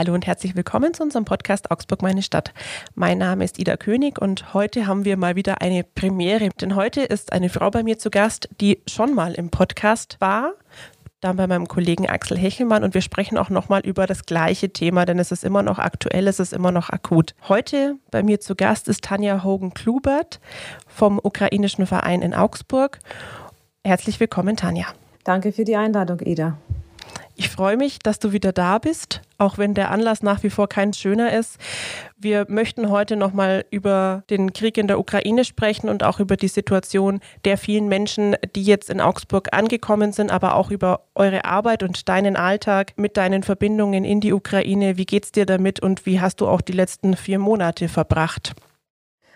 hallo und herzlich willkommen zu unserem Podcast Augsburg meine Stadt. Mein Name ist Ida König und heute haben wir mal wieder eine Premiere, denn heute ist eine Frau bei mir zu Gast, die schon mal im Podcast war, dann bei meinem Kollegen Axel Hechelmann und wir sprechen auch nochmal über das gleiche Thema, denn es ist immer noch aktuell, es ist immer noch akut. Heute bei mir zu Gast ist Tanja Hogan-Klubert vom ukrainischen Verein in Augsburg. Herzlich willkommen, Tanja. Danke für die Einladung, Ida. Ich freue mich, dass du wieder da bist, auch wenn der Anlass nach wie vor kein schöner ist. Wir möchten heute nochmal über den Krieg in der Ukraine sprechen und auch über die Situation der vielen Menschen, die jetzt in Augsburg angekommen sind, aber auch über eure Arbeit und deinen Alltag mit deinen Verbindungen in die Ukraine. Wie geht's dir damit und wie hast du auch die letzten vier Monate verbracht?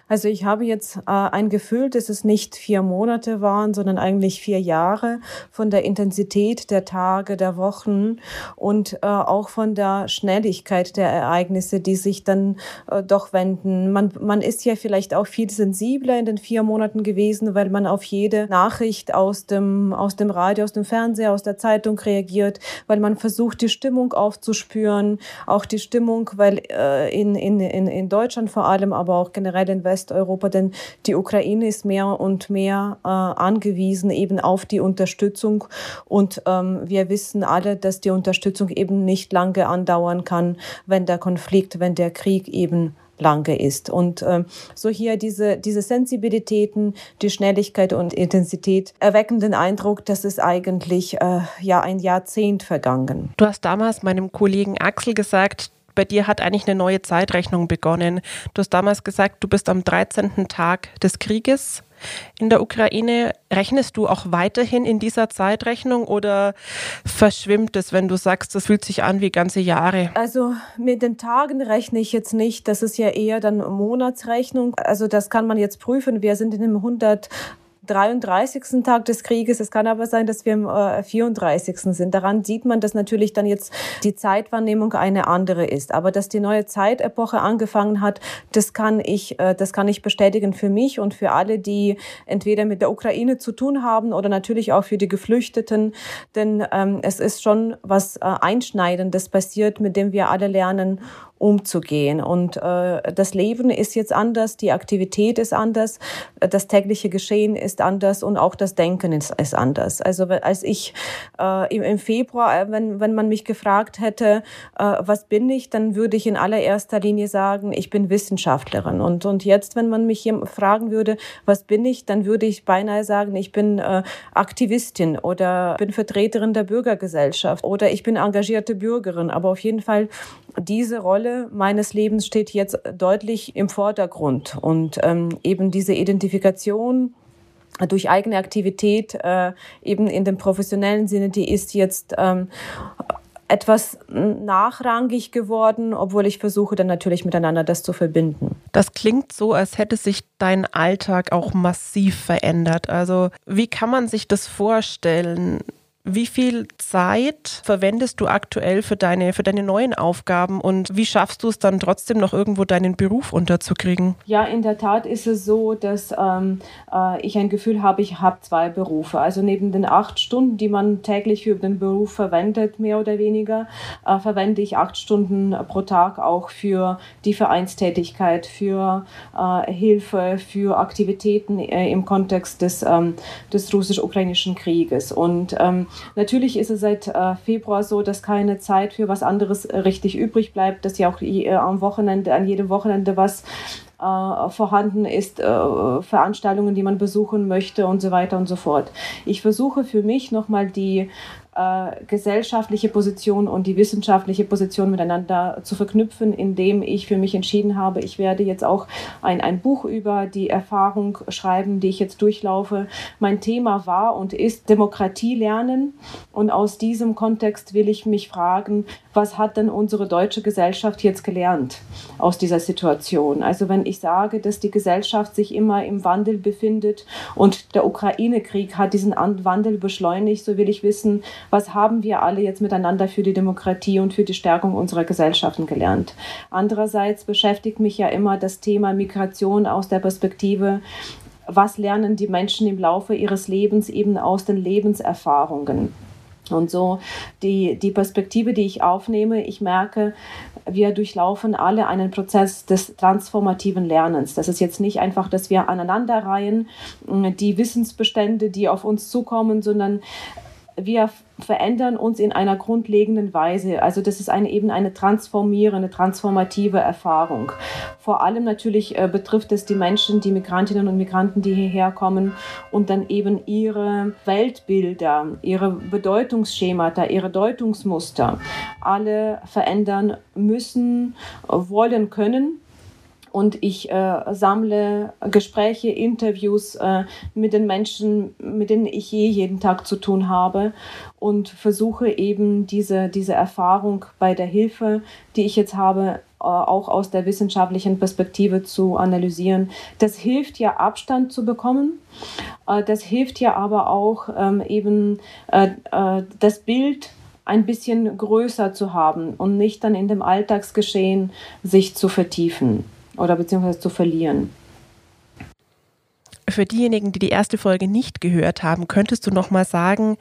Also ich habe jetzt äh, ein Gefühl, dass es nicht vier Monate waren, sondern eigentlich vier Jahre von der Intensität der Tage, der Wochen und äh, auch von der Schnelligkeit der Ereignisse, die sich dann äh, doch wenden. Man, man ist ja vielleicht auch viel sensibler in den vier Monaten gewesen, weil man auf jede Nachricht aus dem, aus dem Radio, aus dem Fernseher, aus der Zeitung reagiert, weil man versucht, die Stimmung aufzuspüren, auch die Stimmung, weil äh, in, in, in, Deutschland vor allem, aber auch generell in West Westeuropa, denn die Ukraine ist mehr und mehr äh, angewiesen eben auf die Unterstützung. Und ähm, wir wissen alle, dass die Unterstützung eben nicht lange andauern kann, wenn der Konflikt, wenn der Krieg eben lange ist. Und ähm, so hier diese, diese Sensibilitäten, die Schnelligkeit und Intensität erwecken den Eindruck, dass es eigentlich äh, ja ein Jahrzehnt vergangen. Du hast damals meinem Kollegen Axel gesagt, bei dir hat eigentlich eine neue Zeitrechnung begonnen. Du hast damals gesagt, du bist am 13. Tag des Krieges in der Ukraine. Rechnest du auch weiterhin in dieser Zeitrechnung oder verschwimmt es, wenn du sagst, das fühlt sich an wie ganze Jahre? Also mit den Tagen rechne ich jetzt nicht. Das ist ja eher dann Monatsrechnung. Also das kann man jetzt prüfen. Wir sind in dem 100 33. Tag des Krieges. Es kann aber sein, dass wir im äh, 34. sind. Daran sieht man, dass natürlich dann jetzt die Zeitwahrnehmung eine andere ist. Aber dass die neue Zeitepoche angefangen hat, das kann ich, äh, das kann ich bestätigen für mich und für alle, die entweder mit der Ukraine zu tun haben oder natürlich auch für die Geflüchteten. Denn ähm, es ist schon was äh, Einschneidendes passiert, mit dem wir alle lernen, umzugehen. Und äh, das Leben ist jetzt anders, die Aktivität ist anders, das tägliche Geschehen ist anders und auch das Denken ist, ist anders. Also als ich äh, im, im Februar, äh, wenn, wenn man mich gefragt hätte, äh, was bin ich, dann würde ich in allererster Linie sagen, ich bin Wissenschaftlerin. Und, und jetzt, wenn man mich hier fragen würde, was bin ich, dann würde ich beinahe sagen, ich bin äh, Aktivistin oder bin Vertreterin der Bürgergesellschaft oder ich bin engagierte Bürgerin. Aber auf jeden Fall diese Rolle meines Lebens steht jetzt deutlich im Vordergrund und ähm, eben diese Identifikation durch eigene Aktivität äh, eben in dem professionellen Sinne, die ist jetzt ähm, etwas nachrangig geworden, obwohl ich versuche dann natürlich miteinander das zu verbinden. Das klingt so, als hätte sich dein Alltag auch massiv verändert. Also wie kann man sich das vorstellen? Wie viel Zeit verwendest du aktuell für deine, für deine neuen Aufgaben und wie schaffst du es dann trotzdem noch irgendwo deinen Beruf unterzukriegen? Ja, in der Tat ist es so, dass ähm, äh, ich ein Gefühl habe, ich habe zwei Berufe. Also neben den acht Stunden, die man täglich für den Beruf verwendet, mehr oder weniger, äh, verwende ich acht Stunden pro Tag auch für die Vereinstätigkeit, für äh, Hilfe, für Aktivitäten äh, im Kontext des, ähm, des russisch-ukrainischen Krieges. Und ähm, Natürlich ist es seit äh, Februar so, dass keine Zeit für was anderes äh, richtig übrig bleibt, dass ja auch äh, am Wochenende, an jedem Wochenende was äh, vorhanden ist, äh, Veranstaltungen, die man besuchen möchte und so weiter und so fort. Ich versuche für mich nochmal die äh, gesellschaftliche Position und die wissenschaftliche Position miteinander zu verknüpfen, indem ich für mich entschieden habe, ich werde jetzt auch ein, ein Buch über die Erfahrung schreiben, die ich jetzt durchlaufe. Mein Thema war und ist Demokratie lernen. Und aus diesem Kontext will ich mich fragen, was hat denn unsere deutsche Gesellschaft jetzt gelernt aus dieser Situation? Also wenn ich sage, dass die Gesellschaft sich immer im Wandel befindet und der Ukraine-Krieg hat diesen Wandel beschleunigt, so will ich wissen, was haben wir alle jetzt miteinander für die Demokratie und für die Stärkung unserer Gesellschaften gelernt. Andererseits beschäftigt mich ja immer das Thema Migration aus der Perspektive, was lernen die Menschen im Laufe ihres Lebens eben aus den Lebenserfahrungen. Und so die, die Perspektive, die ich aufnehme, ich merke, wir durchlaufen alle einen Prozess des transformativen Lernens. Das ist jetzt nicht einfach, dass wir aneinanderreihen die Wissensbestände, die auf uns zukommen, sondern wir verändern uns in einer grundlegenden Weise. Also das ist eine, eben eine transformierende, transformative Erfahrung. Vor allem natürlich äh, betrifft es die Menschen, die Migrantinnen und Migranten, die hierher kommen und dann eben ihre Weltbilder, ihre Bedeutungsschemata, ihre Deutungsmuster alle verändern müssen, wollen können und ich äh, sammle Gespräche, Interviews äh, mit den Menschen, mit denen ich je jeden Tag zu tun habe und versuche eben diese, diese Erfahrung bei der Hilfe, die ich jetzt habe, äh, auch aus der wissenschaftlichen Perspektive zu analysieren. Das hilft ja, Abstand zu bekommen. Äh, das hilft ja aber auch ähm, eben äh, das Bild ein bisschen größer zu haben und nicht dann in dem Alltagsgeschehen sich zu vertiefen oder beziehungsweise zu verlieren. Für diejenigen, die die erste Folge nicht gehört haben, könntest du noch mal sagen,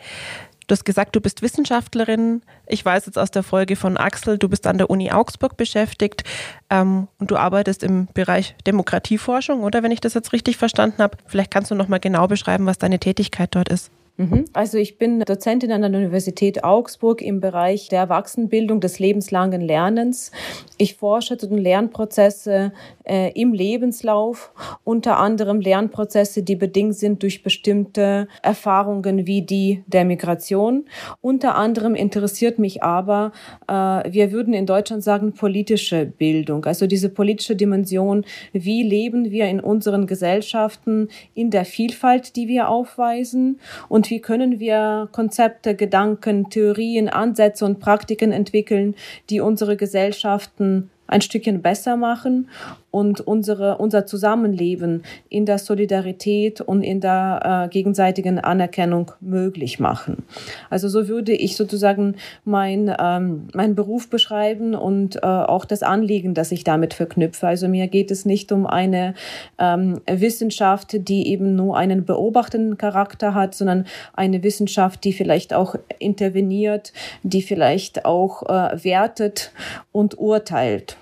Du hast gesagt, du bist Wissenschaftlerin. Ich weiß jetzt aus der Folge von Axel, du bist an der Uni Augsburg beschäftigt ähm, und du arbeitest im Bereich Demokratieforschung, oder wenn ich das jetzt richtig verstanden habe. Vielleicht kannst du noch mal genau beschreiben, was deine Tätigkeit dort ist. Mhm. Also ich bin Dozentin an der Universität Augsburg im Bereich der Erwachsenenbildung des lebenslangen Lernens. Ich forsche zu den Lernprozesse äh, im Lebenslauf, unter anderem Lernprozesse, die bedingt sind durch bestimmte Erfahrungen wie die der Migration. Unter anderem interessiert mich aber, äh, wir würden in Deutschland sagen, politische Bildung, also diese politische Dimension, wie leben wir in unseren Gesellschaften in der Vielfalt, die wir aufweisen und und wie können wir Konzepte, Gedanken, Theorien, Ansätze und Praktiken entwickeln, die unsere Gesellschaften ein Stückchen besser machen und unsere, unser Zusammenleben in der Solidarität und in der äh, gegenseitigen Anerkennung möglich machen. Also so würde ich sozusagen mein, ähm, mein Beruf beschreiben und äh, auch das Anliegen, das ich damit verknüpfe. Also mir geht es nicht um eine ähm, Wissenschaft, die eben nur einen beobachtenden Charakter hat, sondern eine Wissenschaft, die vielleicht auch interveniert, die vielleicht auch äh, wertet und urteilt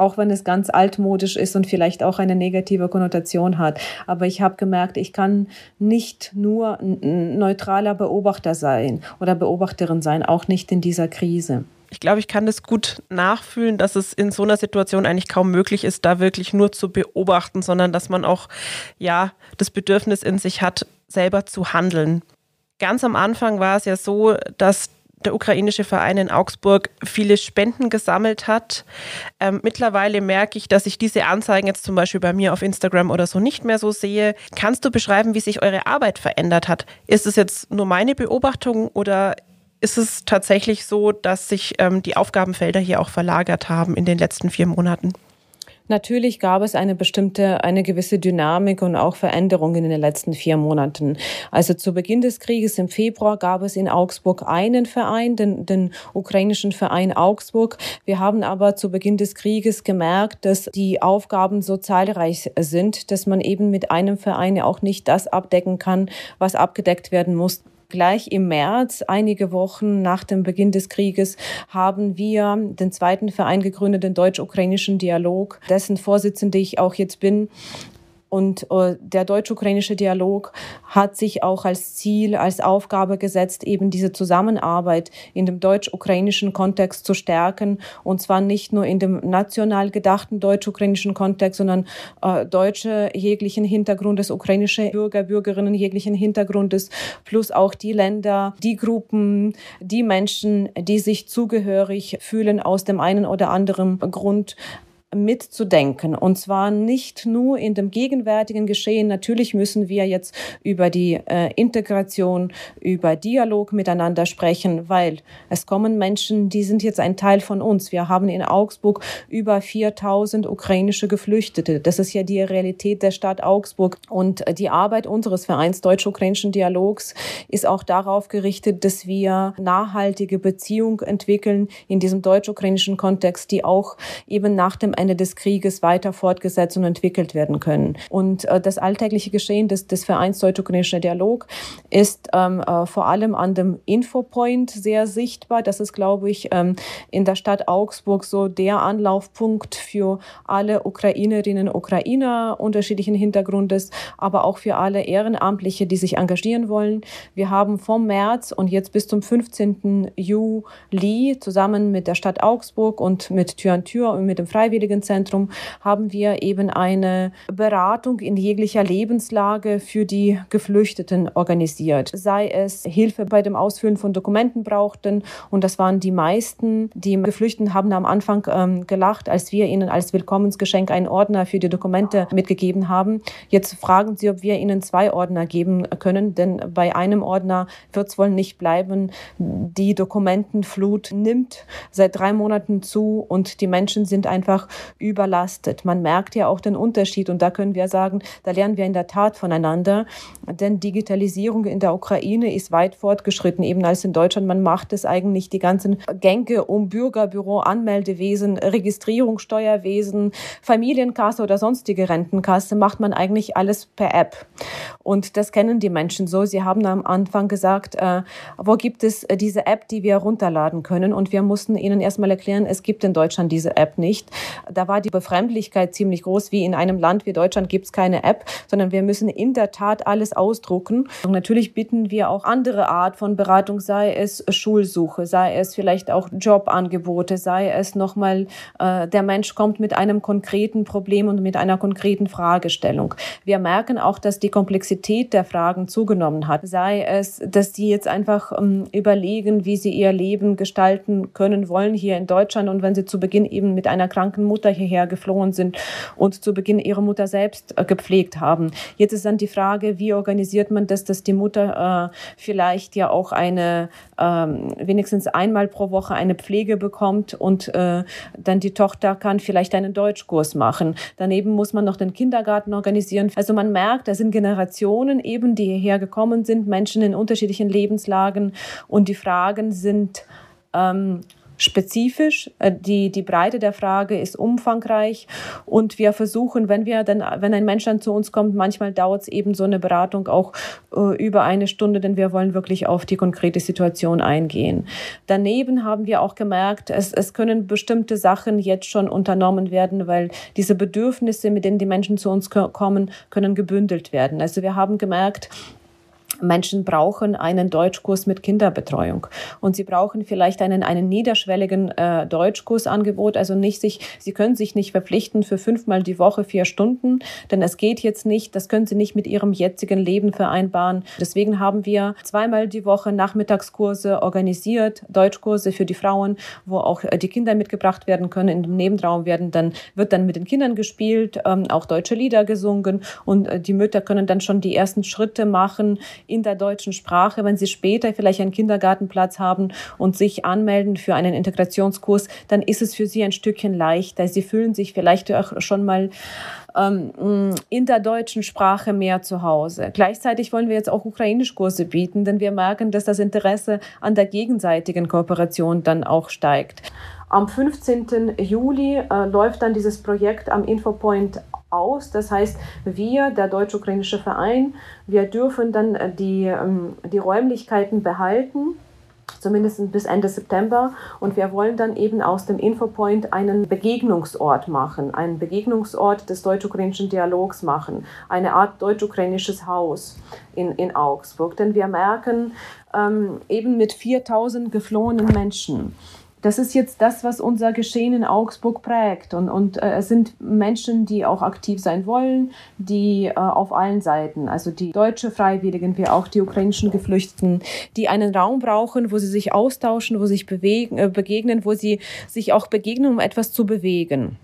auch wenn es ganz altmodisch ist und vielleicht auch eine negative Konnotation hat. Aber ich habe gemerkt, ich kann nicht nur ein neutraler Beobachter sein oder Beobachterin sein, auch nicht in dieser Krise. Ich glaube, ich kann das gut nachfühlen, dass es in so einer Situation eigentlich kaum möglich ist, da wirklich nur zu beobachten, sondern dass man auch ja das Bedürfnis in sich hat, selber zu handeln. Ganz am Anfang war es ja so, dass der ukrainische Verein in Augsburg viele Spenden gesammelt hat. Ähm, mittlerweile merke ich, dass ich diese Anzeigen jetzt zum Beispiel bei mir auf Instagram oder so nicht mehr so sehe. Kannst du beschreiben, wie sich eure Arbeit verändert hat? Ist es jetzt nur meine Beobachtung oder ist es tatsächlich so, dass sich ähm, die Aufgabenfelder hier auch verlagert haben in den letzten vier Monaten? Natürlich gab es eine bestimmte, eine gewisse Dynamik und auch Veränderungen in den letzten vier Monaten. Also zu Beginn des Krieges im Februar gab es in Augsburg einen Verein, den, den ukrainischen Verein Augsburg. Wir haben aber zu Beginn des Krieges gemerkt, dass die Aufgaben so zahlreich sind, dass man eben mit einem Verein auch nicht das abdecken kann, was abgedeckt werden muss. Gleich im März, einige Wochen nach dem Beginn des Krieges, haben wir den zweiten Verein gegründet, den deutsch-ukrainischen Dialog, dessen Vorsitzende ich auch jetzt bin. Und äh, der deutsch-ukrainische Dialog hat sich auch als Ziel, als Aufgabe gesetzt, eben diese Zusammenarbeit in dem deutsch-ukrainischen Kontext zu stärken. Und zwar nicht nur in dem national gedachten deutsch-ukrainischen Kontext, sondern äh, Deutsche jeglichen Hintergrundes, ukrainische Bürger, Bürgerinnen jeglichen Hintergrundes, plus auch die Länder, die Gruppen, die Menschen, die sich zugehörig fühlen aus dem einen oder anderen Grund mitzudenken. Und zwar nicht nur in dem gegenwärtigen Geschehen. Natürlich müssen wir jetzt über die äh, Integration, über Dialog miteinander sprechen, weil es kommen Menschen, die sind jetzt ein Teil von uns. Wir haben in Augsburg über 4000 ukrainische Geflüchtete. Das ist ja die Realität der Stadt Augsburg. Und die Arbeit unseres Vereins Deutsch-Ukrainischen Dialogs ist auch darauf gerichtet, dass wir nachhaltige Beziehungen entwickeln in diesem deutsch-ukrainischen Kontext, die auch eben nach dem Ende des Krieges weiter fortgesetzt und entwickelt werden können. Und äh, das alltägliche Geschehen des, des Vereins Deutsch-Ukrainischer Dialog ist ähm, äh, vor allem an dem Infopoint sehr sichtbar. Das ist, glaube ich, ähm, in der Stadt Augsburg so der Anlaufpunkt für alle Ukrainerinnen und Ukrainer unterschiedlichen Hintergrundes, aber auch für alle Ehrenamtliche, die sich engagieren wollen. Wir haben vom März und jetzt bis zum 15. Juli zusammen mit der Stadt Augsburg und mit Tür an Tür und mit dem Freiwilligenzentrum haben wir eben eine Beratung in jeglicher Lebenslage für die Geflüchteten organisiert. Sei es Hilfe bei dem Ausfüllen von Dokumenten brauchten und das waren die meisten. Die Geflüchteten haben am Anfang ähm, gelacht, als wir ihnen als Willkommensgeschenk einen Ordner für die Dokumente mitgegeben haben. Jetzt fragen sie, ob wir ihnen zwei Ordner geben können, denn bei einem Ordner wird es wohl nicht bleiben. Die Dokumentenflut nimmt seit drei Monaten zu und die Menschen sind einfach überlastet. Man merkt ja auch den Unterschied und da können wir sagen, da lernen wir in der Tat voneinander, denn Digitalisierung in der Ukraine ist weit fortgeschritten, eben als in Deutschland. Man macht es eigentlich die ganzen Gänge um Bürgerbüro, Anmeldewesen, Registrierungssteuerwesen, Familienkasse oder sonstige Rentenkasse, macht man eigentlich alles per App. Und das kennen die Menschen so. Sie haben am Anfang gesagt, äh, wo gibt es diese App, die wir runterladen können? Und wir mussten ihnen erstmal erklären, es gibt in Deutschland diese App nicht. Da war die Befremdlichkeit ziemlich groß, wie in einem Land wie Deutschland gibt es keine App, sondern wir müssen in der Tat alles ausdrucken. Und natürlich bitten wir auch andere Art von Beratung, sei es Schulsuche, sei es vielleicht auch Jobangebote, sei es nochmal, äh, der Mensch kommt mit einem konkreten Problem und mit einer konkreten Fragestellung. Wir merken auch, dass die Komplexität der Fragen zugenommen hat. Sei es, dass die jetzt einfach ähm, überlegen, wie sie ihr Leben gestalten können wollen hier in Deutschland und wenn sie zu Beginn eben mit einer kranken Mutter hierher geflohen sind und zu Beginn ihre Mutter selbst äh, gepflegt haben. Jetzt ist dann die Frage, wie organisiert man das, dass die Mutter äh, vielleicht ja auch eine ähm, wenigstens einmal pro Woche eine Pflege bekommt und äh, dann die Tochter kann vielleicht einen Deutschkurs machen. Daneben muss man noch den Kindergarten organisieren. Also man merkt, da sind Generationen eben, die hierher gekommen sind, Menschen in unterschiedlichen Lebenslagen und die Fragen sind ähm, spezifisch. Äh, die, die Breite der Frage ist umfangreich und wir versuchen, wenn wir dann, wenn ein Mensch dann zu uns kommt, manchmal dauert es eben so eine Beratung auch äh, über eine Stunde, denn wir wollen wirklich auf die konkrete Situation eingehen. Daneben haben wir auch gemerkt, es, es können bestimmte Sachen jetzt schon unternommen werden, weil diese Bedürfnisse, mit denen die Menschen zu uns kommen, können gebündelt werden. Also wir haben gemerkt, Menschen brauchen einen Deutschkurs mit Kinderbetreuung und sie brauchen vielleicht einen, einen niederschwelligen äh, Deutschkursangebot. Also nicht sich, sie können sich nicht verpflichten für fünfmal die Woche vier Stunden, denn es geht jetzt nicht, das können sie nicht mit ihrem jetzigen Leben vereinbaren. Deswegen haben wir zweimal die Woche Nachmittagskurse organisiert, Deutschkurse für die Frauen, wo auch äh, die Kinder mitgebracht werden können. In dem Nebenraum werden dann, wird dann mit den Kindern gespielt, ähm, auch deutsche Lieder gesungen und äh, die Mütter können dann schon die ersten Schritte machen in der deutschen Sprache, wenn sie später vielleicht einen Kindergartenplatz haben und sich anmelden für einen Integrationskurs, dann ist es für sie ein Stückchen leichter. Sie fühlen sich vielleicht auch schon mal ähm, in der deutschen Sprache mehr zu Hause. Gleichzeitig wollen wir jetzt auch Ukrainischkurse bieten, denn wir merken, dass das Interesse an der gegenseitigen Kooperation dann auch steigt. Am 15. Juli äh, läuft dann dieses Projekt am Infopoint aus. Das heißt, wir, der Deutsch-Ukrainische Verein, wir dürfen dann äh, die, ähm, die Räumlichkeiten behalten zumindest bis Ende September. Und wir wollen dann eben aus dem Infopoint einen Begegnungsort machen, einen Begegnungsort des deutsch-ukrainischen Dialogs machen, eine Art deutsch-ukrainisches Haus in, in Augsburg. Denn wir merken ähm, eben mit 4000 geflohenen Menschen, das ist jetzt das, was unser Geschehen in Augsburg prägt. Und, und äh, es sind Menschen, die auch aktiv sein wollen, die äh, auf allen Seiten, also die deutsche Freiwilligen, wie auch die ukrainischen Geflüchteten, die einen Raum brauchen, wo sie sich austauschen, wo sie sich bewegen, äh, begegnen, wo sie sich auch begegnen, um etwas zu bewegen.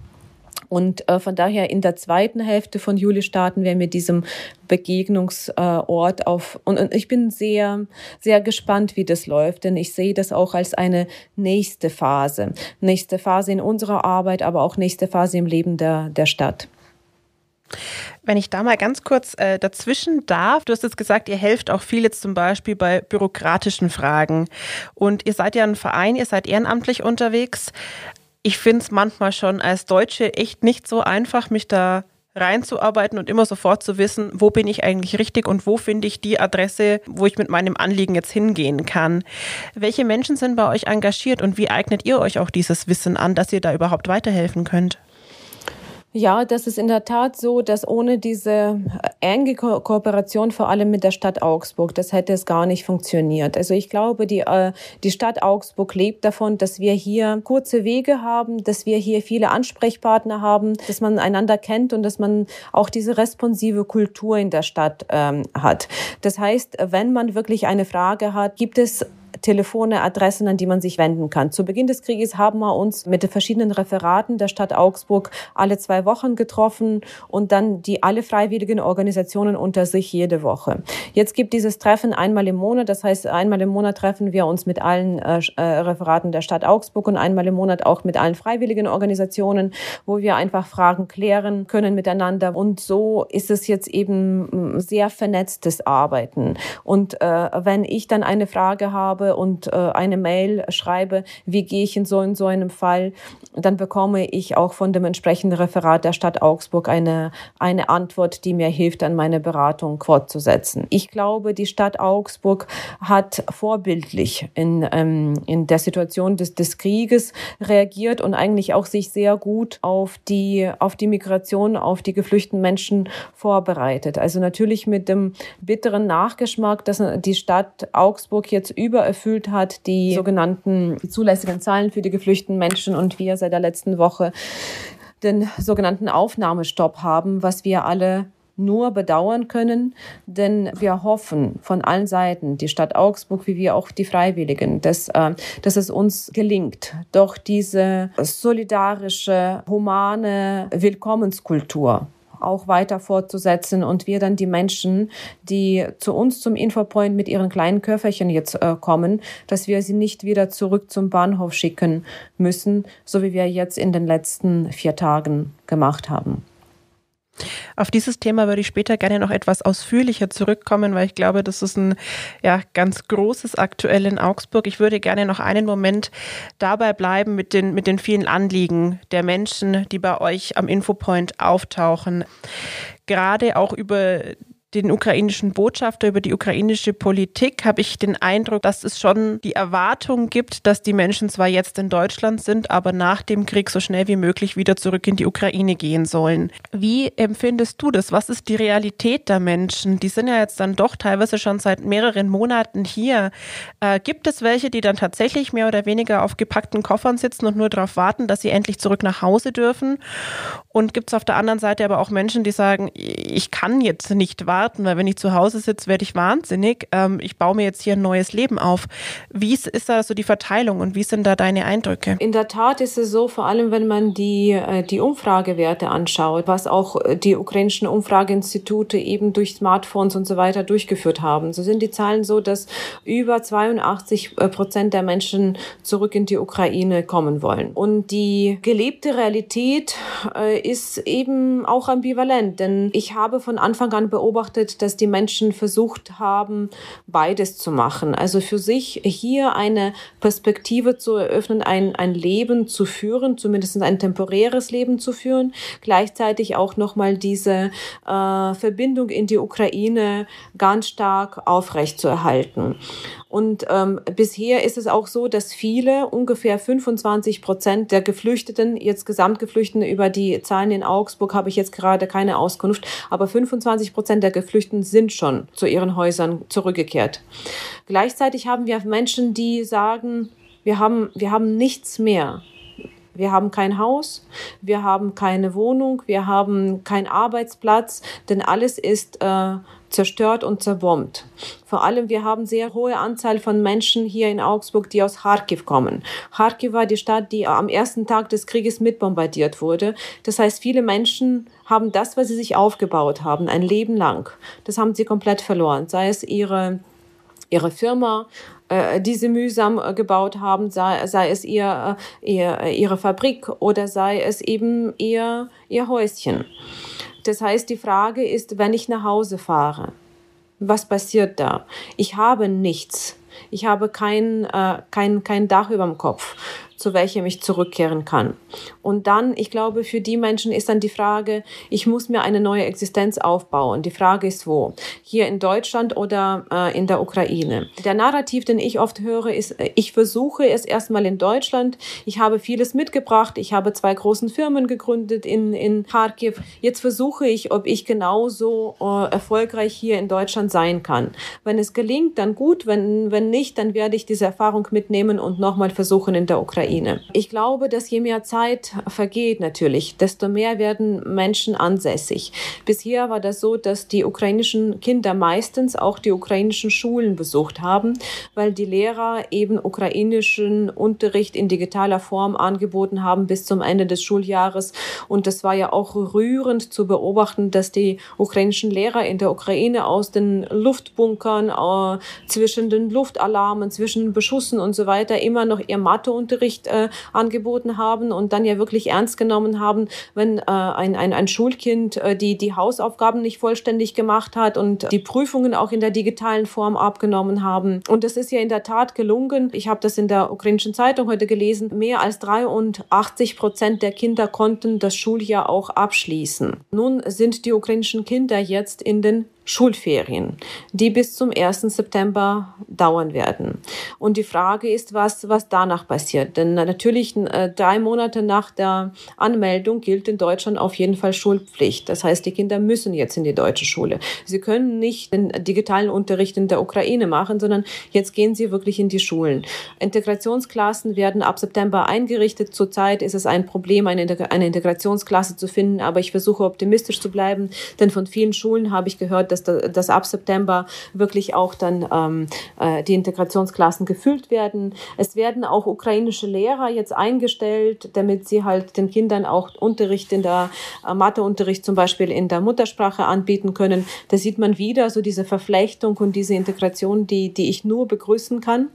Und äh, von daher in der zweiten Hälfte von Juli starten wir mit diesem Begegnungsort äh, auf. Und, und ich bin sehr, sehr gespannt, wie das läuft, denn ich sehe das auch als eine nächste Phase. Nächste Phase in unserer Arbeit, aber auch nächste Phase im Leben der, der Stadt. Wenn ich da mal ganz kurz äh, dazwischen darf, du hast jetzt gesagt, ihr helft auch viel jetzt zum Beispiel bei bürokratischen Fragen. Und ihr seid ja ein Verein, ihr seid ehrenamtlich unterwegs. Ich finde es manchmal schon als Deutsche echt nicht so einfach, mich da reinzuarbeiten und immer sofort zu wissen, wo bin ich eigentlich richtig und wo finde ich die Adresse, wo ich mit meinem Anliegen jetzt hingehen kann. Welche Menschen sind bei euch engagiert und wie eignet ihr euch auch dieses Wissen an, dass ihr da überhaupt weiterhelfen könnt? Ja, das ist in der Tat so, dass ohne diese enge Ko Kooperation vor allem mit der Stadt Augsburg, das hätte es gar nicht funktioniert. Also ich glaube, die, äh, die Stadt Augsburg lebt davon, dass wir hier kurze Wege haben, dass wir hier viele Ansprechpartner haben, dass man einander kennt und dass man auch diese responsive Kultur in der Stadt ähm, hat. Das heißt, wenn man wirklich eine Frage hat, gibt es Telefone, Adressen, an die man sich wenden kann. Zu Beginn des Krieges haben wir uns mit den verschiedenen Referaten der Stadt Augsburg alle zwei Wochen getroffen und dann die alle freiwilligen Organisationen unter sich jede Woche. Jetzt gibt dieses Treffen einmal im Monat, das heißt einmal im Monat treffen wir uns mit allen äh, äh, Referaten der Stadt Augsburg und einmal im Monat auch mit allen freiwilligen Organisationen, wo wir einfach Fragen klären können miteinander und so ist es jetzt eben mm, sehr vernetztes Arbeiten und äh, wenn ich dann eine Frage habe habe und äh, eine Mail schreibe, wie gehe ich in so in so einem Fall, dann bekomme ich auch von dem entsprechenden Referat der Stadt Augsburg eine, eine Antwort, die mir hilft, an meine Beratung fortzusetzen. Ich glaube, die Stadt Augsburg hat vorbildlich in, ähm, in der Situation des, des Krieges reagiert und eigentlich auch sich sehr gut auf die, auf die Migration, auf die geflüchteten Menschen vorbereitet. Also natürlich mit dem bitteren Nachgeschmack, dass die Stadt Augsburg jetzt über erfüllt hat, die sogenannten zulässigen Zahlen für die geflüchteten Menschen und wir seit der letzten Woche den sogenannten Aufnahmestopp haben, was wir alle nur bedauern können, denn wir hoffen von allen Seiten, die Stadt Augsburg wie wir auch die Freiwilligen, dass, äh, dass es uns gelingt, doch diese solidarische, humane Willkommenskultur auch weiter fortzusetzen und wir dann die Menschen, die zu uns zum Infopoint mit ihren kleinen Köfferchen jetzt äh, kommen, dass wir sie nicht wieder zurück zum Bahnhof schicken müssen, so wie wir jetzt in den letzten vier Tagen gemacht haben. Auf dieses Thema würde ich später gerne noch etwas ausführlicher zurückkommen, weil ich glaube, das ist ein ja, ganz großes aktuell in Augsburg. Ich würde gerne noch einen Moment dabei bleiben mit den, mit den vielen Anliegen der Menschen, die bei euch am Infopoint auftauchen. Gerade auch über den ukrainischen Botschafter, über die ukrainische Politik, habe ich den Eindruck, dass es schon die Erwartung gibt, dass die Menschen zwar jetzt in Deutschland sind, aber nach dem Krieg so schnell wie möglich wieder zurück in die Ukraine gehen sollen. Wie empfindest du das? Was ist die Realität der Menschen? Die sind ja jetzt dann doch teilweise schon seit mehreren Monaten hier. Äh, gibt es welche, die dann tatsächlich mehr oder weniger auf gepackten Koffern sitzen und nur darauf warten, dass sie endlich zurück nach Hause dürfen? Und gibt es auf der anderen Seite aber auch Menschen, die sagen, ich kann jetzt nicht warten? Warten, weil wenn ich zu Hause sitze, werde ich wahnsinnig. Ähm, ich baue mir jetzt hier ein neues Leben auf. Wie ist, ist da so die Verteilung und wie sind da deine Eindrücke? In der Tat ist es so, vor allem wenn man die, äh, die Umfragewerte anschaut, was auch äh, die ukrainischen Umfrageinstitute eben durch Smartphones und so weiter durchgeführt haben. So sind die Zahlen so, dass über 82 äh, Prozent der Menschen zurück in die Ukraine kommen wollen. Und die gelebte Realität ist eben auch ambivalent, denn ich habe von Anfang an beobachtet, beobachtet, dass die Menschen versucht haben, beides zu machen. Also für sich hier eine Perspektive zu eröffnen, ein, ein Leben zu führen, zumindest ein temporäres Leben zu führen, gleichzeitig auch nochmal diese äh, Verbindung in die Ukraine ganz stark aufrechtzuerhalten. Und ähm, bisher ist es auch so, dass viele, ungefähr 25 Prozent der Geflüchteten, jetzt Gesamtgeflüchteten über die Zahlen in Augsburg habe ich jetzt gerade keine Auskunft, aber 25 Prozent der Geflüchteten sind schon zu ihren Häusern zurückgekehrt. Gleichzeitig haben wir Menschen, die sagen, wir haben, wir haben nichts mehr. Wir haben kein Haus, wir haben keine Wohnung, wir haben keinen Arbeitsplatz, denn alles ist äh, zerstört und zerbombt. Vor allem, wir haben sehr hohe Anzahl von Menschen hier in Augsburg, die aus Kharkiv kommen. Kharkiv war die Stadt, die am ersten Tag des Krieges mitbombardiert wurde. Das heißt, viele Menschen haben das, was sie sich aufgebaut haben, ein Leben lang, das haben sie komplett verloren. Sei es ihre ihre Firma, äh, die sie mühsam äh, gebaut haben, sei, sei es ihr, äh, ihr, ihre Fabrik oder sei es eben ihr, ihr Häuschen. Das heißt, die Frage ist, wenn ich nach Hause fahre, was passiert da? Ich habe nichts. Ich habe kein, äh, kein, kein Dach über dem Kopf. Zu welchem ich zurückkehren kann. Und dann, ich glaube, für die Menschen ist dann die Frage, ich muss mir eine neue Existenz aufbauen. Die Frage ist wo? Hier in Deutschland oder äh, in der Ukraine? Der Narrativ, den ich oft höre, ist, ich versuche es erstmal in Deutschland. Ich habe vieles mitgebracht. Ich habe zwei großen Firmen gegründet in, in Kharkiv. Jetzt versuche ich, ob ich genauso äh, erfolgreich hier in Deutschland sein kann. Wenn es gelingt, dann gut. Wenn, wenn nicht, dann werde ich diese Erfahrung mitnehmen und nochmal versuchen in der Ukraine. Ich glaube, dass je mehr Zeit vergeht natürlich, desto mehr werden Menschen ansässig. Bisher war das so, dass die ukrainischen Kinder meistens auch die ukrainischen Schulen besucht haben, weil die Lehrer eben ukrainischen Unterricht in digitaler Form angeboten haben bis zum Ende des Schuljahres. Und das war ja auch rührend zu beobachten, dass die ukrainischen Lehrer in der Ukraine aus den Luftbunkern, äh, zwischen den Luftalarmen, zwischen den Beschussen und so weiter immer noch ihr Matheunterricht äh, angeboten haben und dann ja wirklich ernst genommen haben, wenn äh, ein, ein, ein Schulkind äh, die, die Hausaufgaben nicht vollständig gemacht hat und die Prüfungen auch in der digitalen Form abgenommen haben. Und das ist ja in der Tat gelungen. Ich habe das in der ukrainischen Zeitung heute gelesen. Mehr als 83 Prozent der Kinder konnten das Schuljahr auch abschließen. Nun sind die ukrainischen Kinder jetzt in den Schulferien, die bis zum 1. September dauern werden. Und die Frage ist, was, was danach passiert. Denn natürlich äh, drei Monate nach der Anmeldung gilt in Deutschland auf jeden Fall Schulpflicht. Das heißt, die Kinder müssen jetzt in die deutsche Schule. Sie können nicht den digitalen Unterricht in der Ukraine machen, sondern jetzt gehen sie wirklich in die Schulen. Integrationsklassen werden ab September eingerichtet. Zurzeit ist es ein Problem, eine, eine Integrationsklasse zu finden, aber ich versuche optimistisch zu bleiben, denn von vielen Schulen habe ich gehört, dass, dass ab September wirklich auch dann ähm, äh, die Integrationsklassen gefüllt werden. Es werden auch ukrainische Lehrer jetzt eingestellt, damit sie halt den Kindern auch Unterricht in der äh, Matheunterricht zum Beispiel in der Muttersprache anbieten können. Da sieht man wieder so diese Verflechtung und diese Integration, die, die ich nur begrüßen kann.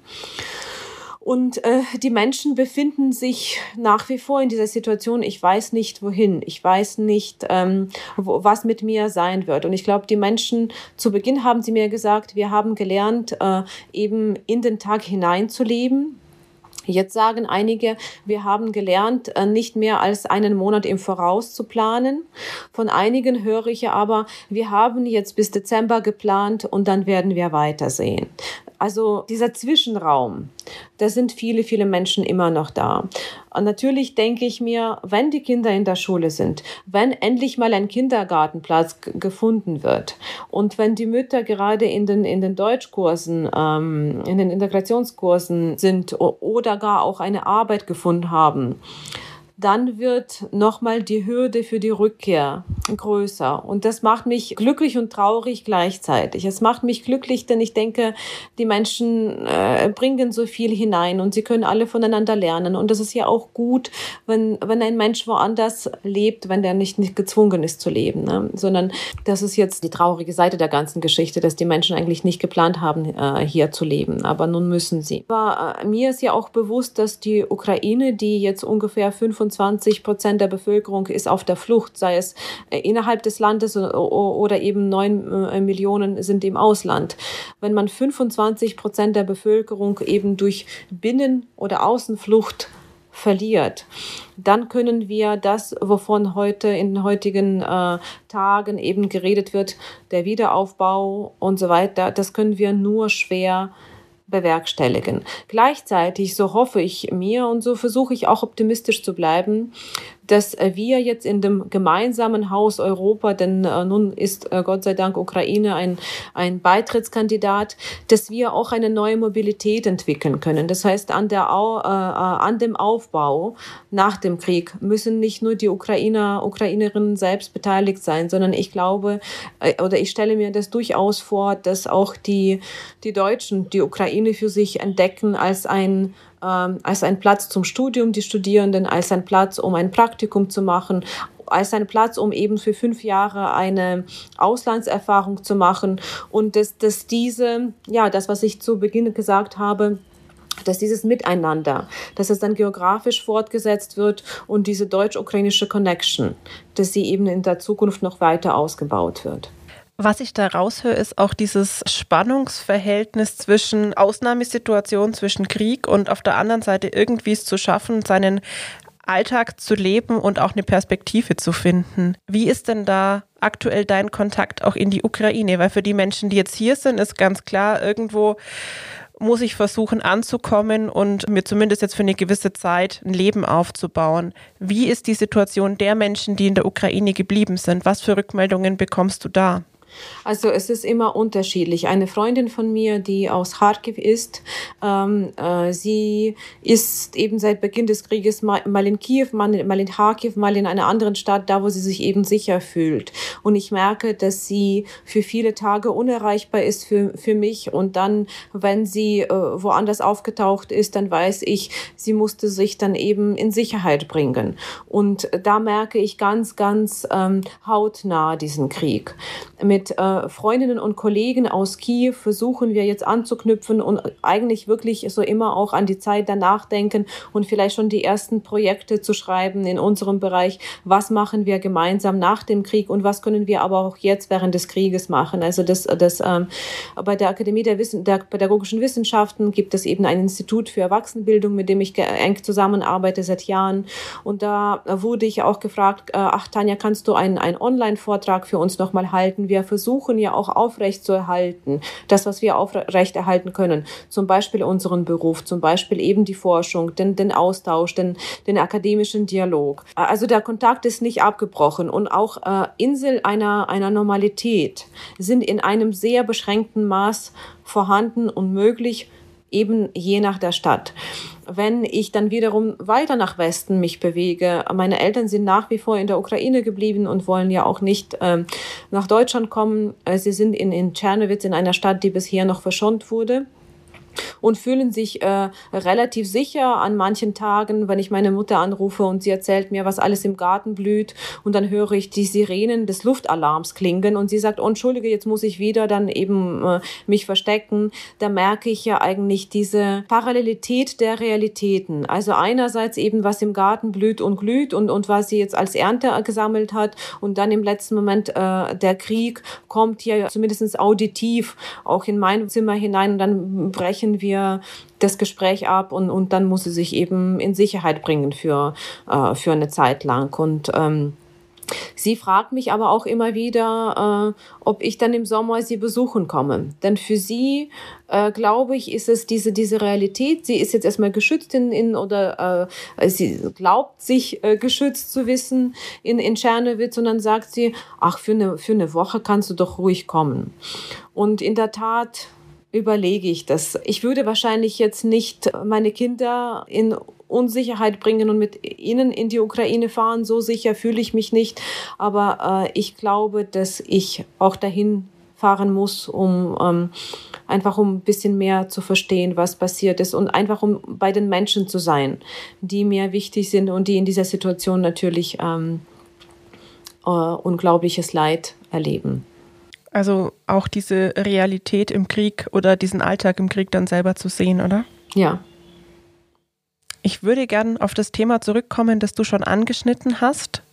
Und äh, die Menschen befinden sich nach wie vor in dieser Situation, ich weiß nicht wohin, ich weiß nicht, ähm, wo, was mit mir sein wird. Und ich glaube, die Menschen, zu Beginn haben sie mir gesagt, wir haben gelernt, äh, eben in den Tag hineinzuleben, Jetzt sagen einige, wir haben gelernt, äh, nicht mehr als einen Monat im Voraus zu planen. Von einigen höre ich aber, wir haben jetzt bis Dezember geplant und dann werden wir weitersehen. Also dieser Zwischenraum, da sind viele, viele Menschen immer noch da. Und natürlich denke ich mir, wenn die Kinder in der Schule sind, wenn endlich mal ein Kindergartenplatz gefunden wird und wenn die Mütter gerade in den, in den Deutschkursen, ähm, in den Integrationskursen sind oder gar auch eine Arbeit gefunden haben, dann wird nochmal die Hürde für die Rückkehr größer. Und das macht mich glücklich und traurig gleichzeitig. Es macht mich glücklich, denn ich denke, die Menschen äh, bringen so viel hinein und sie können alle voneinander lernen. Und das ist ja auch gut, wenn, wenn ein Mensch woanders lebt, wenn der nicht, nicht gezwungen ist zu leben, ne? sondern das ist jetzt die traurige Seite der ganzen Geschichte, dass die Menschen eigentlich nicht geplant haben, äh, hier zu leben. Aber nun müssen sie. Aber äh, mir ist ja auch bewusst, dass die Ukraine, die jetzt ungefähr 25 Prozent der Bevölkerung ist auf der Flucht, sei es äh, innerhalb des Landes oder eben neun äh, Millionen sind im Ausland. Wenn man 25 Prozent der Bevölkerung eben durch Binnen- oder Außenflucht verliert, dann können wir das, wovon heute in den heutigen äh, Tagen eben geredet wird, der Wiederaufbau und so weiter, das können wir nur schwer bewerkstelligen. Gleichzeitig, so hoffe ich mir und so versuche ich auch optimistisch zu bleiben, dass äh, wir jetzt in dem gemeinsamen Haus Europa, denn äh, nun ist äh, Gott sei Dank Ukraine ein, ein Beitrittskandidat, dass wir auch eine neue Mobilität entwickeln können. Das heißt, an, der, äh, an dem Aufbau nach dem Krieg müssen nicht nur die Ukrainer, Ukrainerinnen selbst beteiligt sein, sondern ich glaube äh, oder ich stelle mir das durchaus vor, dass auch die, die Deutschen die Ukraine für sich entdecken als ein als ein Platz zum Studium, die Studierenden als ein Platz, um ein Praktikum zu machen, als ein Platz, um eben für fünf Jahre eine Auslandserfahrung zu machen und dass, dass diese, ja, das, was ich zu Beginn gesagt habe, dass dieses Miteinander, dass es dann geografisch fortgesetzt wird und diese deutsch-ukrainische Connection, dass sie eben in der Zukunft noch weiter ausgebaut wird. Was ich da raushöre, ist auch dieses Spannungsverhältnis zwischen Ausnahmesituation, zwischen Krieg und auf der anderen Seite irgendwie es zu schaffen, seinen Alltag zu leben und auch eine Perspektive zu finden. Wie ist denn da aktuell dein Kontakt auch in die Ukraine? Weil für die Menschen, die jetzt hier sind, ist ganz klar, irgendwo muss ich versuchen anzukommen und mir zumindest jetzt für eine gewisse Zeit ein Leben aufzubauen. Wie ist die Situation der Menschen, die in der Ukraine geblieben sind? Was für Rückmeldungen bekommst du da? Also es ist immer unterschiedlich. Eine Freundin von mir, die aus Kharkiv ist, ähm, äh, sie ist eben seit Beginn des Krieges mal, in Kiew, mal, mal in Kharkiv, mal in einer anderen Stadt, da wo sie sich eben sicher fühlt. Und ich merke, dass sie für viele Tage unerreichbar ist für, für mich. Und dann, wenn sie äh, woanders aufgetaucht ist, dann weiß ich, sie musste sich dann eben in Sicherheit bringen. Und da merke ich ganz, ganz ähm, hautnah diesen Krieg. Mit mit äh, Freundinnen und Kollegen aus Kiew versuchen wir jetzt anzuknüpfen und eigentlich wirklich so immer auch an die Zeit danach denken und vielleicht schon die ersten Projekte zu schreiben in unserem Bereich. Was machen wir gemeinsam nach dem Krieg und was können wir aber auch jetzt während des Krieges machen? Also das, das ähm, bei der Akademie der, Wissen, der Pädagogischen Wissenschaften gibt es eben ein Institut für Erwachsenenbildung, mit dem ich eng zusammenarbeite seit Jahren. Und da wurde ich auch gefragt, äh, ach Tanja, kannst du einen, einen Online-Vortrag für uns nochmal halten? Wir versuchen ja auch aufrechtzuerhalten, das, was wir aufrechterhalten können. Zum Beispiel unseren Beruf, zum Beispiel eben die Forschung, den, den Austausch, den, den akademischen Dialog. Also der Kontakt ist nicht abgebrochen und auch äh, Insel einer, einer Normalität sind in einem sehr beschränkten Maß vorhanden und möglich, eben je nach der Stadt wenn ich dann wiederum weiter nach Westen mich bewege. Meine Eltern sind nach wie vor in der Ukraine geblieben und wollen ja auch nicht ähm, nach Deutschland kommen. Äh, sie sind in, in Tschernowitz, in einer Stadt, die bisher noch verschont wurde und fühlen sich äh, relativ sicher an manchen Tagen, wenn ich meine Mutter anrufe und sie erzählt mir, was alles im Garten blüht und dann höre ich die Sirenen des Luftalarms klingen und sie sagt, oh, entschuldige, jetzt muss ich wieder dann eben äh, mich verstecken. Da merke ich ja eigentlich diese Parallelität der Realitäten. Also einerseits eben, was im Garten blüht und glüht und, und was sie jetzt als Ernte gesammelt hat und dann im letzten Moment äh, der Krieg kommt ja zumindest auditiv auch in mein Zimmer hinein und dann brechen brechen wir das Gespräch ab und, und dann muss sie sich eben in Sicherheit bringen für, äh, für eine Zeit lang. Und ähm, Sie fragt mich aber auch immer wieder, äh, ob ich dann im Sommer sie besuchen komme. Denn für sie, äh, glaube ich, ist es diese, diese Realität. Sie ist jetzt erstmal geschützt in, in oder äh, sie glaubt sich äh, geschützt zu wissen in, in Tschernowitz und dann sagt sie, ach, für eine, für eine Woche kannst du doch ruhig kommen. Und in der Tat, überlege ich das. Ich würde wahrscheinlich jetzt nicht meine Kinder in Unsicherheit bringen und mit ihnen in die Ukraine fahren. So sicher fühle ich mich nicht. Aber äh, ich glaube, dass ich auch dahin fahren muss, um ähm, einfach um ein bisschen mehr zu verstehen, was passiert ist und einfach um bei den Menschen zu sein, die mir wichtig sind und die in dieser Situation natürlich ähm, äh, unglaubliches Leid erleben. Also auch diese Realität im Krieg oder diesen Alltag im Krieg dann selber zu sehen, oder? Ja. Ich würde gern auf das Thema zurückkommen, das du schon angeschnitten hast.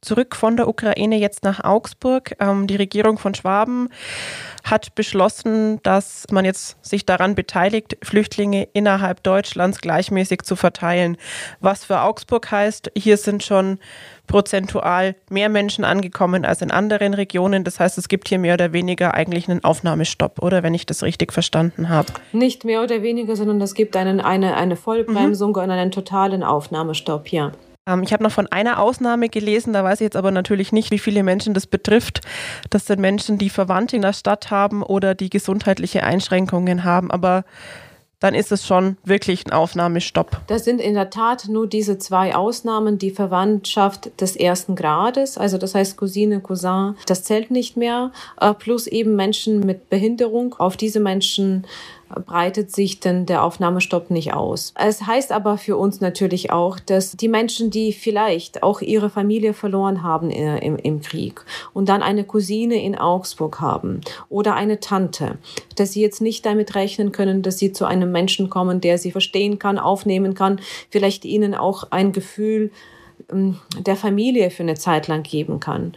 Zurück von der Ukraine jetzt nach Augsburg. Ähm, die Regierung von Schwaben hat beschlossen, dass man jetzt sich daran beteiligt, Flüchtlinge innerhalb Deutschlands gleichmäßig zu verteilen. Was für Augsburg heißt, hier sind schon prozentual mehr Menschen angekommen als in anderen Regionen. Das heißt, es gibt hier mehr oder weniger eigentlich einen Aufnahmestopp, oder wenn ich das richtig verstanden habe? Nicht mehr oder weniger, sondern es gibt einen, eine, eine Vollbremsung mhm. und einen totalen Aufnahmestopp, ja. Ähm, ich habe noch von einer Ausnahme gelesen, da weiß ich jetzt aber natürlich nicht, wie viele Menschen das betrifft. Das sind Menschen, die Verwandte in der Stadt haben oder die gesundheitliche Einschränkungen haben. Aber dann ist es schon wirklich ein Aufnahmestopp. Das sind in der Tat nur diese zwei Ausnahmen, die Verwandtschaft des ersten Grades, also das heißt Cousine, Cousin, das zählt nicht mehr, äh, plus eben Menschen mit Behinderung. Auf diese Menschen breitet sich denn der Aufnahmestopp nicht aus. Es heißt aber für uns natürlich auch, dass die Menschen, die vielleicht auch ihre Familie verloren haben äh, im, im Krieg und dann eine Cousine in Augsburg haben oder eine Tante, dass sie jetzt nicht damit rechnen können, dass sie zu einem Menschen kommen, der sie verstehen kann, aufnehmen kann, vielleicht ihnen auch ein Gefühl ähm, der Familie für eine Zeit lang geben kann.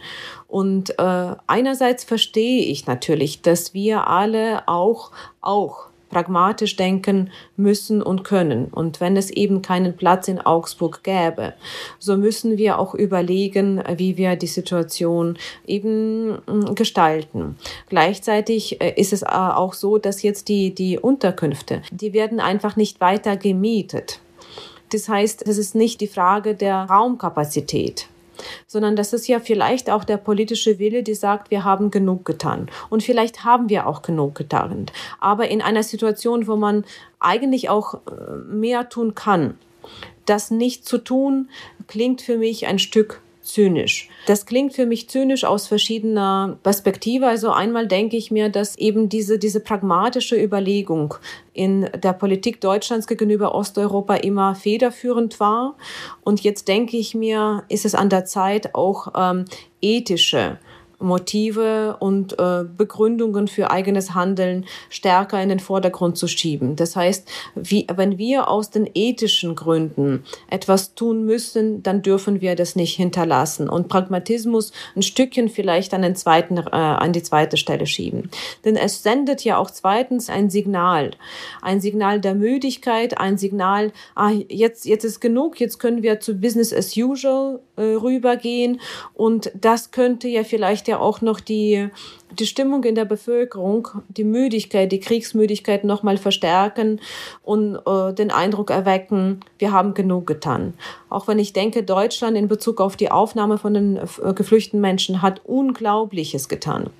Und äh, einerseits verstehe ich natürlich, dass wir alle auch, auch pragmatisch denken müssen und können. Und wenn es eben keinen Platz in Augsburg gäbe, so müssen wir auch überlegen, wie wir die Situation eben mm, gestalten. Gleichzeitig äh, ist es äh, auch so, dass jetzt die, die Unterkünfte, die werden einfach nicht weiter gemietet. Das heißt, es ist nicht die Frage der Raumkapazität sondern das ist ja vielleicht auch der politische Wille, die sagt, wir haben genug getan. Und vielleicht haben wir auch genug getan. Aber in einer Situation, wo man eigentlich auch äh, mehr tun kann, das nicht zu tun, klingt für mich ein Stück zynisch. Das klingt für mich zynisch aus verschiedener Perspektive. Also einmal denke ich mir, dass eben diese, diese pragmatische Überlegung in der Politik Deutschlands gegenüber Osteuropa immer federführend war. Und jetzt denke ich mir, ist es an der Zeit, auch ähm, ethische Motive und äh, Begründungen für eigenes Handeln stärker in den Vordergrund zu schieben. Das heißt, wie, wenn wir aus den ethischen Gründen etwas tun müssen, dann dürfen wir das nicht hinterlassen und Pragmatismus ein Stückchen vielleicht an den zweiten, äh, an die zweite Stelle schieben. Denn es sendet ja auch zweitens ein Signal, ein Signal der Müdigkeit, ein Signal, ah, jetzt, jetzt ist genug, jetzt können wir zu Business as usual rübergehen und das könnte ja vielleicht ja auch noch die, die Stimmung in der Bevölkerung, die Müdigkeit, die Kriegsmüdigkeit nochmal verstärken und äh, den Eindruck erwecken, wir haben genug getan. Auch wenn ich denke, Deutschland in Bezug auf die Aufnahme von den äh, geflüchteten Menschen hat Unglaubliches getan.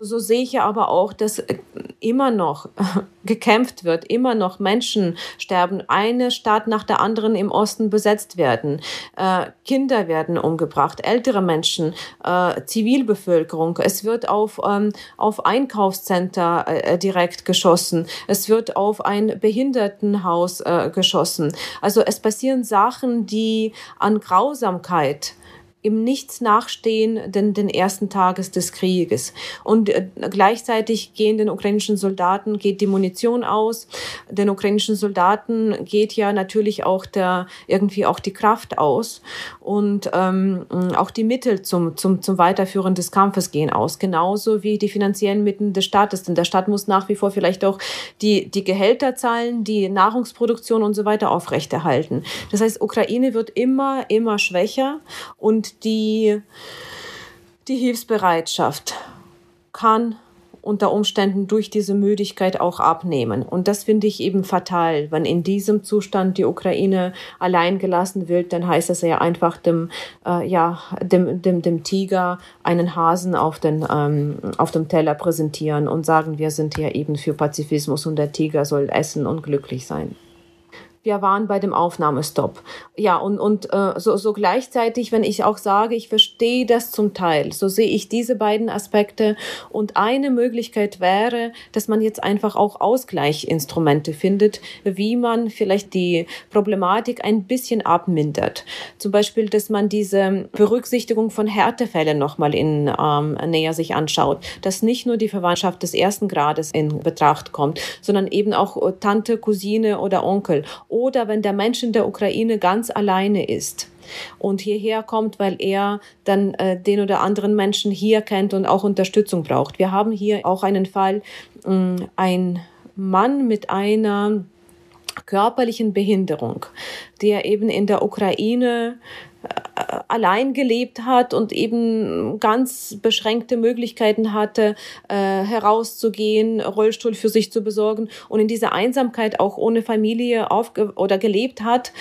So sehe ich ja aber auch, dass äh, immer noch gekämpft wird, immer noch Menschen sterben, eine Stadt nach der anderen im Osten besetzt werden, äh, Kinder werden umgebracht, ältere Menschen, äh, Zivilbevölkerung. Es wird auf, ähm, auf Einkaufscenter äh, direkt geschossen. Es wird auf ein Behindertenhaus äh, geschossen. Also es passieren Sachen, die an Grausamkeit im Nichts nachstehen den, den ersten Tages des Krieges. Und äh, gleichzeitig gehen den ukrainischen Soldaten, geht die Munition aus. Den ukrainischen Soldaten geht ja natürlich auch der, irgendwie auch die Kraft aus. Und ähm, auch die Mittel zum, zum, zum Weiterführen des Kampfes gehen aus. Genauso wie die finanziellen Mittel des Staates. Denn der Staat muss nach wie vor vielleicht auch die, die Gehälter zahlen, die Nahrungsproduktion und so weiter aufrechterhalten. Das heißt, Ukraine wird immer, immer schwächer und die, die Hilfsbereitschaft kann unter Umständen durch diese Müdigkeit auch abnehmen. Und das finde ich eben fatal. Wenn in diesem Zustand die Ukraine allein gelassen wird, dann heißt es ja einfach dem, äh, ja, dem, dem, dem Tiger einen Hasen auf, den, ähm, auf dem Teller präsentieren und sagen, wir sind hier eben für Pazifismus und der Tiger soll essen und glücklich sein wir waren bei dem Aufnahmestopp. Ja, und, und äh, so, so gleichzeitig, wenn ich auch sage, ich verstehe das zum Teil, so sehe ich diese beiden Aspekte. Und eine Möglichkeit wäre, dass man jetzt einfach auch Ausgleichinstrumente findet, wie man vielleicht die Problematik ein bisschen abmindert. Zum Beispiel, dass man diese Berücksichtigung von Härtefällen nochmal in ähm, näher sich anschaut, dass nicht nur die Verwandtschaft des ersten Grades in Betracht kommt, sondern eben auch Tante, Cousine oder Onkel oder wenn der Mensch in der Ukraine ganz alleine ist und hierher kommt, weil er dann äh, den oder anderen Menschen hier kennt und auch Unterstützung braucht. Wir haben hier auch einen Fall, äh, ein Mann mit einer körperlichen Behinderung, der eben in der Ukraine allein gelebt hat und eben ganz beschränkte Möglichkeiten hatte, äh, herauszugehen, Rollstuhl für sich zu besorgen und in dieser Einsamkeit auch ohne Familie aufge oder gelebt hat.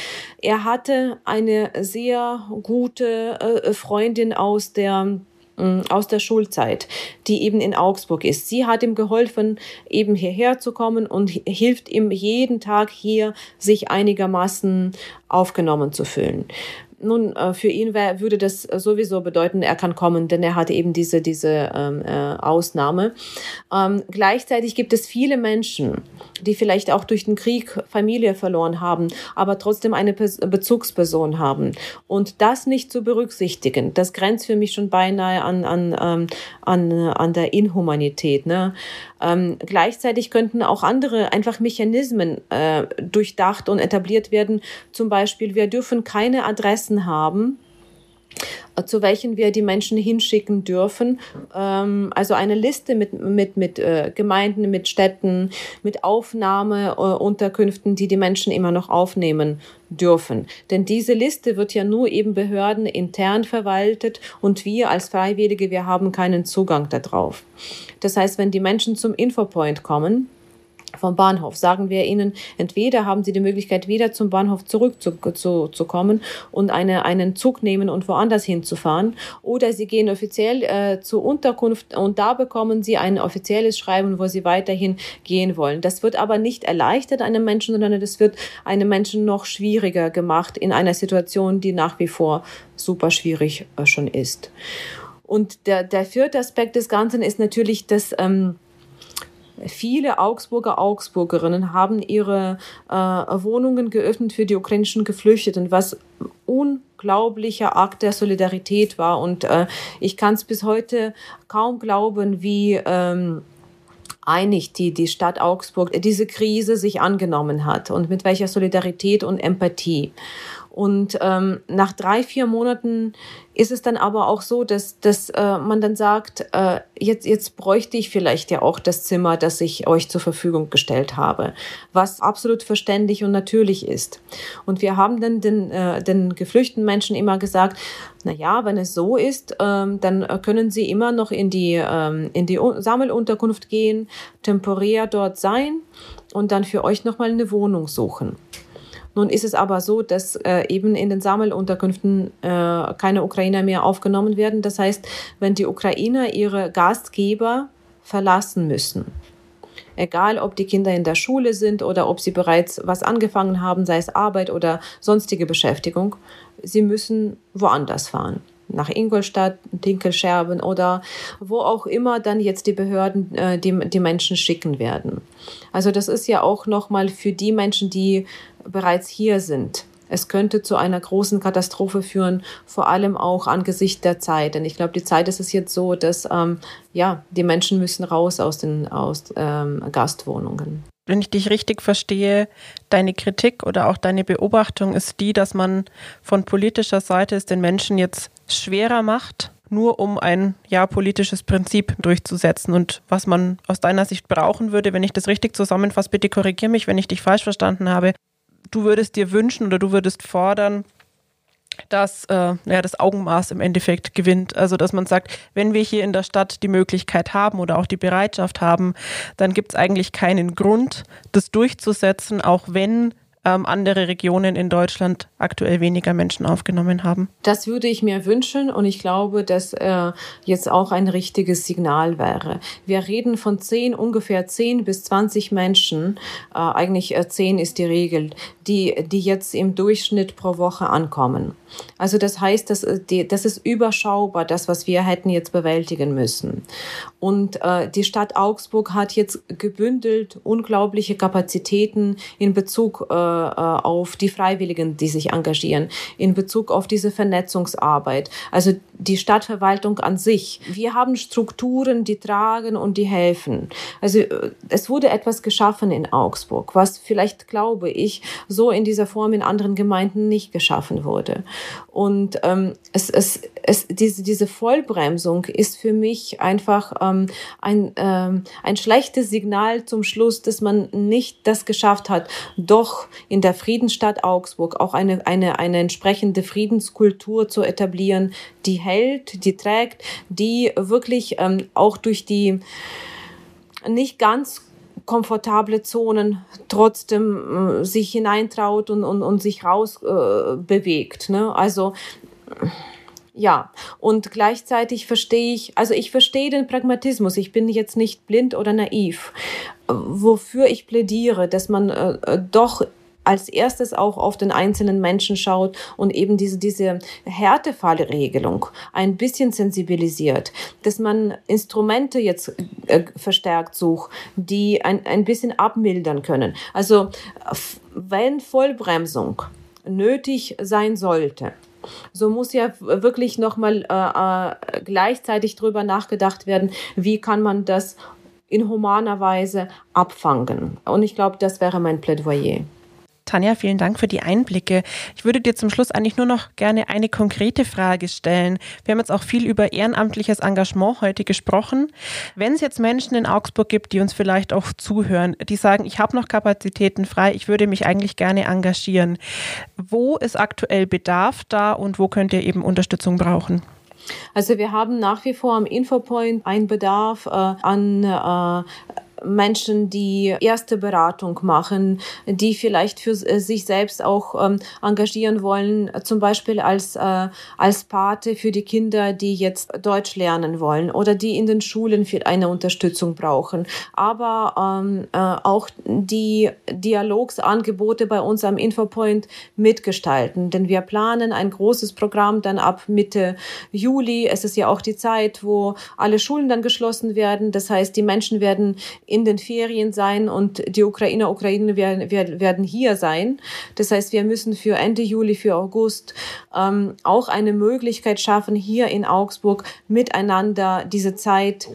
Er hatte eine sehr gute äh, Freundin aus der mm, aus der Schulzeit, die eben in Augsburg ist. Sie hat ihm geholfen, eben hierher zu kommen und hilft ihm jeden Tag hier, sich einigermaßen aufgenommen zu fühlen. Nun, äh, für ihn wär, würde das sowieso bedeuten, er kann kommen, denn er hatte eben diese, diese ähm, äh, Ausnahme. Ähm, gleichzeitig gibt es viele Menschen, die vielleicht auch durch den Krieg Familie verloren haben, aber trotzdem eine Bezugsperson haben. Und das nicht zu berücksichtigen, das grenzt für mich schon beinahe an, an, ähm, an, an der Inhumanität. Ne? Ähm, gleichzeitig könnten auch andere einfach Mechanismen äh, durchdacht und etabliert werden. Zum Beispiel, wir dürfen keine Adressen haben, zu welchen wir die Menschen hinschicken dürfen. Ähm, also eine Liste mit, mit, mit äh, Gemeinden, mit Städten, mit Aufnahmeunterkünften, die die Menschen immer noch aufnehmen dürfen. Denn diese Liste wird ja nur eben Behörden intern verwaltet und wir als Freiwillige, wir haben keinen Zugang darauf. Das heißt, wenn die Menschen zum Infopoint kommen, vom Bahnhof. Sagen wir ihnen, entweder haben sie die Möglichkeit, wieder zum Bahnhof zurückzukommen zu, zu und eine, einen Zug nehmen und woanders hinzufahren, oder sie gehen offiziell äh, zur Unterkunft und da bekommen sie ein offizielles Schreiben, wo sie weiterhin gehen wollen. Das wird aber nicht erleichtert einem Menschen, sondern das wird einem Menschen noch schwieriger gemacht in einer Situation, die nach wie vor super schwierig äh, schon ist. Und der, der vierte Aspekt des Ganzen ist natürlich, dass ähm, Viele Augsburger, Augsburgerinnen haben ihre äh, Wohnungen geöffnet für die ukrainischen Geflüchteten, was unglaublicher Akt der Solidarität war. Und äh, ich kann es bis heute kaum glauben, wie ähm, einig die, die Stadt Augsburg diese Krise sich angenommen hat und mit welcher Solidarität und Empathie. Und ähm, nach drei, vier Monaten ist es dann aber auch so, dass, dass äh, man dann sagt, äh, jetzt, jetzt bräuchte ich vielleicht ja auch das Zimmer, das ich euch zur Verfügung gestellt habe, was absolut verständlich und natürlich ist. Und wir haben dann den, äh, den geflüchteten Menschen immer gesagt, na ja, wenn es so ist, ähm, dann können sie immer noch in die, ähm, in die Sammelunterkunft gehen, temporär dort sein und dann für euch nochmal eine Wohnung suchen. Nun ist es aber so, dass äh, eben in den Sammelunterkünften äh, keine Ukrainer mehr aufgenommen werden. Das heißt, wenn die Ukrainer ihre Gastgeber verlassen müssen, egal ob die Kinder in der Schule sind oder ob sie bereits was angefangen haben, sei es Arbeit oder sonstige Beschäftigung, sie müssen woanders fahren nach Ingolstadt, Dinkelscherben oder wo auch immer dann jetzt die Behörden äh, die, die Menschen schicken werden. Also das ist ja auch nochmal für die Menschen, die bereits hier sind. Es könnte zu einer großen Katastrophe führen, vor allem auch angesichts der Zeit. Denn ich glaube, die Zeit ist es jetzt so, dass ähm, ja, die Menschen müssen raus aus den aus, ähm, Gastwohnungen wenn ich dich richtig verstehe, deine Kritik oder auch deine Beobachtung ist die, dass man von politischer Seite es den Menschen jetzt schwerer macht, nur um ein ja politisches Prinzip durchzusetzen und was man aus deiner Sicht brauchen würde, wenn ich das richtig zusammenfasse, bitte korrigiere mich, wenn ich dich falsch verstanden habe. Du würdest dir wünschen oder du würdest fordern, dass äh, ja, das Augenmaß im Endeffekt gewinnt. Also dass man sagt, wenn wir hier in der Stadt die Möglichkeit haben oder auch die Bereitschaft haben, dann gibt es eigentlich keinen Grund, das durchzusetzen, auch wenn ähm, andere Regionen in Deutschland aktuell weniger Menschen aufgenommen haben. Das würde ich mir wünschen und ich glaube, dass äh, jetzt auch ein richtiges Signal wäre. Wir reden von zehn, ungefähr zehn bis zwanzig Menschen, äh, eigentlich äh, zehn ist die Regel, die, die jetzt im Durchschnitt pro Woche ankommen. Also das heißt, dass, äh, das ist überschaubar, das, was wir hätten jetzt bewältigen müssen. Und äh, die Stadt Augsburg hat jetzt gebündelt unglaubliche Kapazitäten in Bezug äh, auf die Freiwilligen, die sich engagieren, in Bezug auf diese Vernetzungsarbeit. Also die Stadtverwaltung an sich. Wir haben Strukturen, die tragen und die helfen. Also äh, es wurde etwas geschaffen in Augsburg, was vielleicht, glaube ich, so in dieser Form in anderen Gemeinden nicht geschaffen wurde. Und ähm, es, es, es, diese, diese Vollbremsung ist für mich einfach ähm, ein, ähm, ein schlechtes Signal zum Schluss, dass man nicht das geschafft hat, doch in der Friedensstadt Augsburg auch eine, eine, eine entsprechende Friedenskultur zu etablieren, die hält, die trägt, die wirklich ähm, auch durch die nicht ganz komfortable Zonen trotzdem äh, sich hineintraut und, und, und sich raus äh, bewegt. Ne? Also ja, und gleichzeitig verstehe ich, also ich verstehe den Pragmatismus. Ich bin jetzt nicht blind oder naiv. Wofür ich plädiere, dass man äh, äh doch als erstes auch auf den einzelnen Menschen schaut und eben diese, diese Härtefallregelung ein bisschen sensibilisiert, dass man Instrumente jetzt äh, verstärkt sucht, die ein, ein bisschen abmildern können. Also wenn Vollbremsung nötig sein sollte, so muss ja wirklich nochmal äh, äh, gleichzeitig drüber nachgedacht werden, wie kann man das in humaner Weise abfangen. Und ich glaube, das wäre mein Plädoyer. Tanja, vielen Dank für die Einblicke. Ich würde dir zum Schluss eigentlich nur noch gerne eine konkrete Frage stellen. Wir haben jetzt auch viel über ehrenamtliches Engagement heute gesprochen. Wenn es jetzt Menschen in Augsburg gibt, die uns vielleicht auch zuhören, die sagen, ich habe noch Kapazitäten frei, ich würde mich eigentlich gerne engagieren. Wo ist aktuell Bedarf da und wo könnt ihr eben Unterstützung brauchen? Also wir haben nach wie vor am Infopoint einen Bedarf äh, an äh, Menschen, die erste Beratung machen, die vielleicht für äh, sich selbst auch ähm, engagieren wollen, zum Beispiel als, äh, als Pate für die Kinder, die jetzt Deutsch lernen wollen oder die in den Schulen für eine Unterstützung brauchen. Aber ähm, äh, auch die Dialogsangebote bei uns am Infopoint mitgestalten, denn wir planen ein großes Programm dann ab Mitte Juli. Es ist ja auch die Zeit, wo alle Schulen dann geschlossen werden. Das heißt, die Menschen werden in den Ferien sein und die Ukrainer, Ukrainer werden, werden hier sein. Das heißt, wir müssen für Ende Juli, für August ähm, auch eine Möglichkeit schaffen, hier in Augsburg miteinander diese Zeit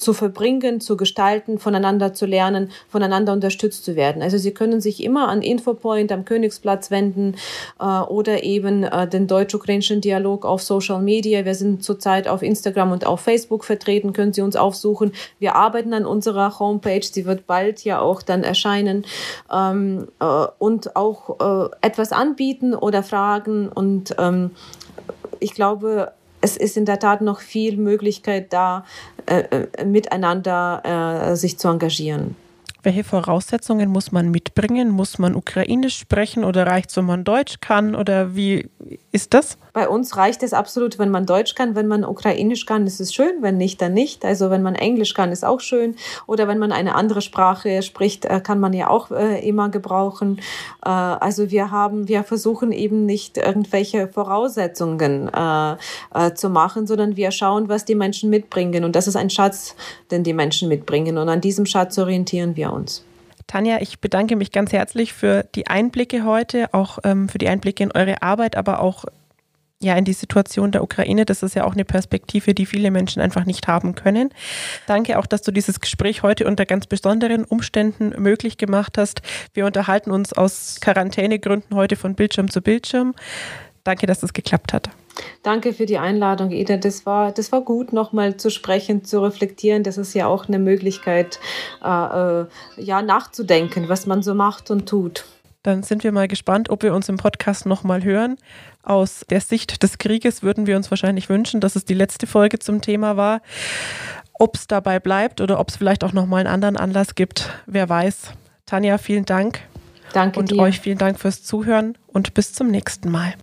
zu verbringen, zu gestalten, voneinander zu lernen, voneinander unterstützt zu werden. Also Sie können sich immer an Infopoint am Königsplatz wenden äh, oder eben äh, den deutsch-ukrainischen Dialog auf Social Media. Wir sind zurzeit auf Instagram und auf Facebook vertreten, können Sie uns aufsuchen. Wir arbeiten an unserer Homepage, sie wird bald ja auch dann erscheinen ähm, äh, und auch äh, etwas anbieten oder fragen und ähm, ich glaube, es ist in der Tat noch viel Möglichkeit da, äh, äh, miteinander äh, sich zu engagieren. Welche Voraussetzungen muss man mitbringen? Muss man Ukrainisch sprechen oder reicht es, wenn man Deutsch kann? Oder wie ist das? Bei uns reicht es absolut, wenn man Deutsch kann. Wenn man Ukrainisch kann, ist es schön. Wenn nicht, dann nicht. Also wenn man Englisch kann, ist auch schön. Oder wenn man eine andere Sprache spricht, äh, kann man ja auch äh, immer gebrauchen. Äh, also wir haben, wir versuchen eben nicht irgendwelche Voraussetzungen zu machen, sondern wir schauen, was die Menschen mitbringen. Und das ist ein Schatz, den die Menschen mitbringen. Und an diesem Schatz orientieren wir uns. Tanja, ich bedanke mich ganz herzlich für die Einblicke heute, auch ähm, für die Einblicke in eure Arbeit, aber auch ja, in die Situation der Ukraine. Das ist ja auch eine Perspektive, die viele Menschen einfach nicht haben können. Danke auch, dass du dieses Gespräch heute unter ganz besonderen Umständen möglich gemacht hast. Wir unterhalten uns aus Quarantänegründen heute von Bildschirm zu Bildschirm. Danke, dass es geklappt hat. Danke für die Einladung, Ida. Das war, das war gut, nochmal zu sprechen, zu reflektieren. Das ist ja auch eine Möglichkeit, äh, äh, ja, nachzudenken, was man so macht und tut. Dann sind wir mal gespannt, ob wir uns im Podcast nochmal hören. Aus der Sicht des Krieges würden wir uns wahrscheinlich wünschen, dass es die letzte Folge zum Thema war. Ob es dabei bleibt oder ob es vielleicht auch nochmal einen anderen Anlass gibt, wer weiß. Tanja, vielen Dank. Danke und dir. euch vielen Dank fürs Zuhören und bis zum nächsten Mal.